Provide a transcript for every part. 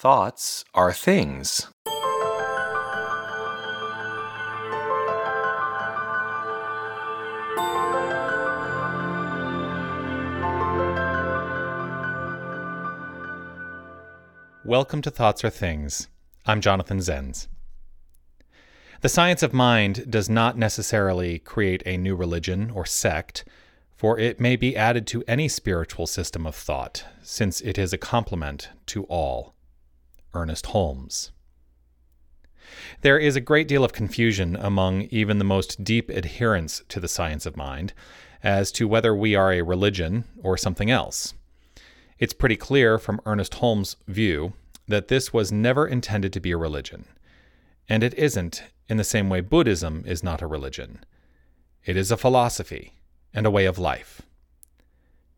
Thoughts are things. Welcome to Thoughts Are Things. I'm Jonathan Zenz. The science of mind does not necessarily create a new religion or sect, for it may be added to any spiritual system of thought, since it is a complement to all. Ernest Holmes. There is a great deal of confusion among even the most deep adherents to the science of mind as to whether we are a religion or something else. It's pretty clear from Ernest Holmes' view that this was never intended to be a religion. And it isn't in the same way Buddhism is not a religion. It is a philosophy and a way of life.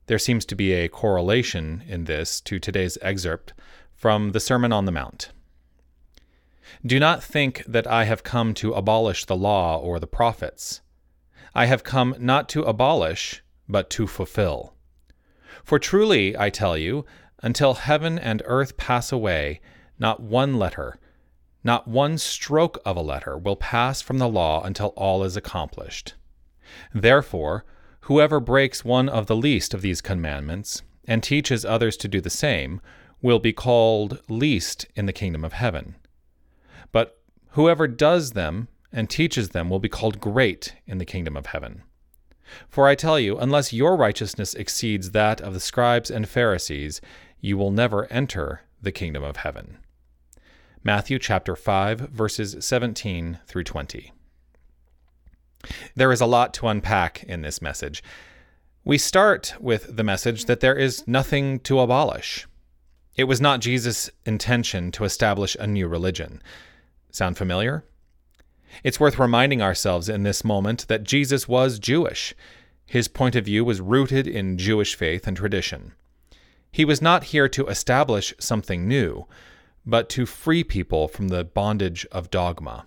There seems to be a correlation in this to today's excerpt from the Sermon on the Mount. Do not think that I have come to abolish the law or the prophets. I have come not to abolish, but to fulfill. For truly, I tell you, until heaven and earth pass away, not one letter, not one stroke of a letter will pass from the law until all is accomplished. Therefore, whoever breaks one of the least of these commandments, and teaches others to do the same, will be called least in the kingdom of heaven. But whoever does them and teaches them will be called great in the kingdom of heaven. For I tell you, unless your righteousness exceeds that of the scribes and Pharisees, you will never enter the kingdom of heaven. Matthew chapter 5 verses 17 through 20. There is a lot to unpack in this message. We start with the message that there is nothing to abolish. It was not Jesus' intention to establish a new religion. Sound familiar? It's worth reminding ourselves in this moment that Jesus was Jewish. His point of view was rooted in Jewish faith and tradition. He was not here to establish something new, but to free people from the bondage of dogma.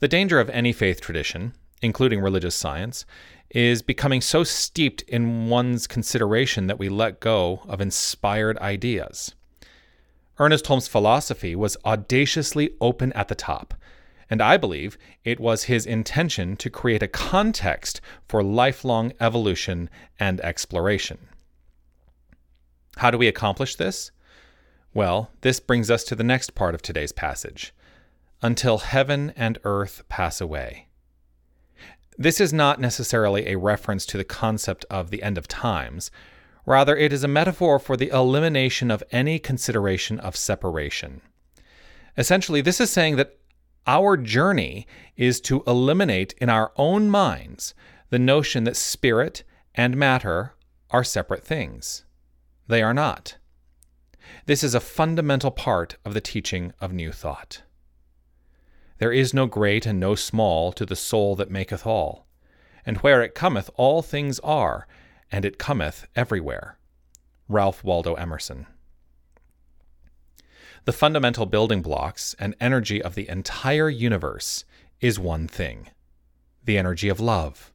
The danger of any faith tradition, including religious science, is becoming so steeped in one's consideration that we let go of inspired ideas. Ernest Holmes' philosophy was audaciously open at the top, and I believe it was his intention to create a context for lifelong evolution and exploration. How do we accomplish this? Well, this brings us to the next part of today's passage until heaven and earth pass away. This is not necessarily a reference to the concept of the end of times. Rather, it is a metaphor for the elimination of any consideration of separation. Essentially, this is saying that our journey is to eliminate in our own minds the notion that spirit and matter are separate things. They are not. This is a fundamental part of the teaching of New Thought. There is no great and no small to the soul that maketh all. And where it cometh, all things are, and it cometh everywhere. Ralph Waldo Emerson. The fundamental building blocks and energy of the entire universe is one thing the energy of love,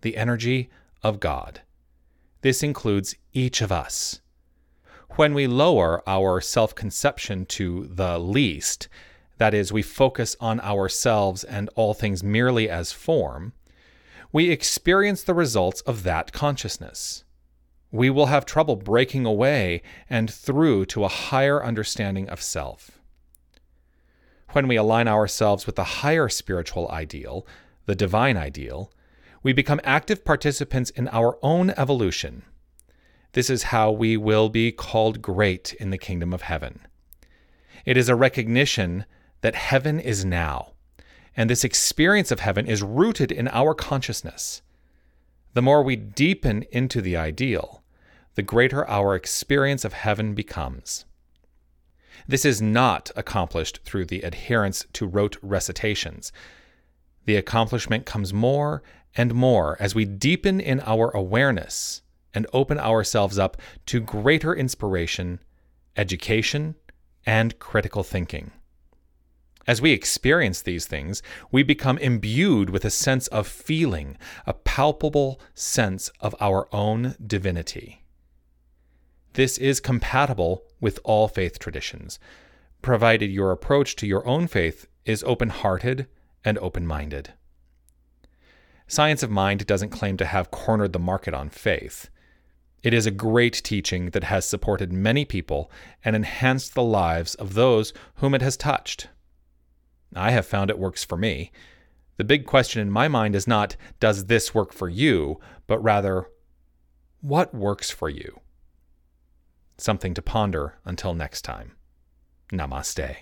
the energy of God. This includes each of us. When we lower our self conception to the least, that is, we focus on ourselves and all things merely as form, we experience the results of that consciousness. We will have trouble breaking away and through to a higher understanding of self. When we align ourselves with the higher spiritual ideal, the divine ideal, we become active participants in our own evolution. This is how we will be called great in the kingdom of heaven. It is a recognition that heaven is now, and this experience of heaven is rooted in our consciousness. The more we deepen into the ideal, the greater our experience of heaven becomes. This is not accomplished through the adherence to rote recitations. The accomplishment comes more and more as we deepen in our awareness and open ourselves up to greater inspiration, education, and critical thinking. As we experience these things, we become imbued with a sense of feeling, a palpable sense of our own divinity. this is compatible with all faith traditions, provided your approach to your own faith is open hearted and open minded. Science of Mind doesn't claim to have cornered the market on faith. It is a great teaching that has supported many people and enhanced the lives of those whom it has touched. I have found it works for me. The big question in my mind is not, does this work for you, but rather, what works for you? Something to ponder until next time. Namaste.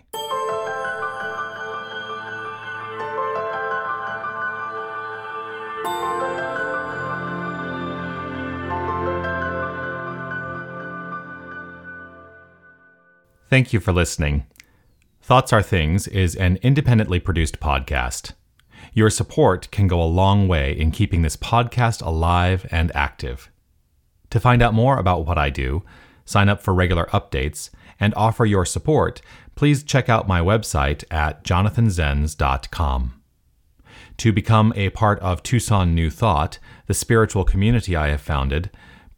Thank you for listening. Thoughts Are Things is an independently produced podcast. Your support can go a long way in keeping this podcast alive and active. To find out more about what I do, sign up for regular updates, and offer your support, please check out my website at jonathanzenz.com. To become a part of Tucson New Thought, the spiritual community I have founded,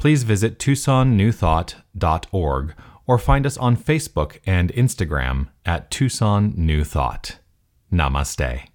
please visit tucsonnewthought.org or find us on Facebook and Instagram at Tucson New Thought. Namaste.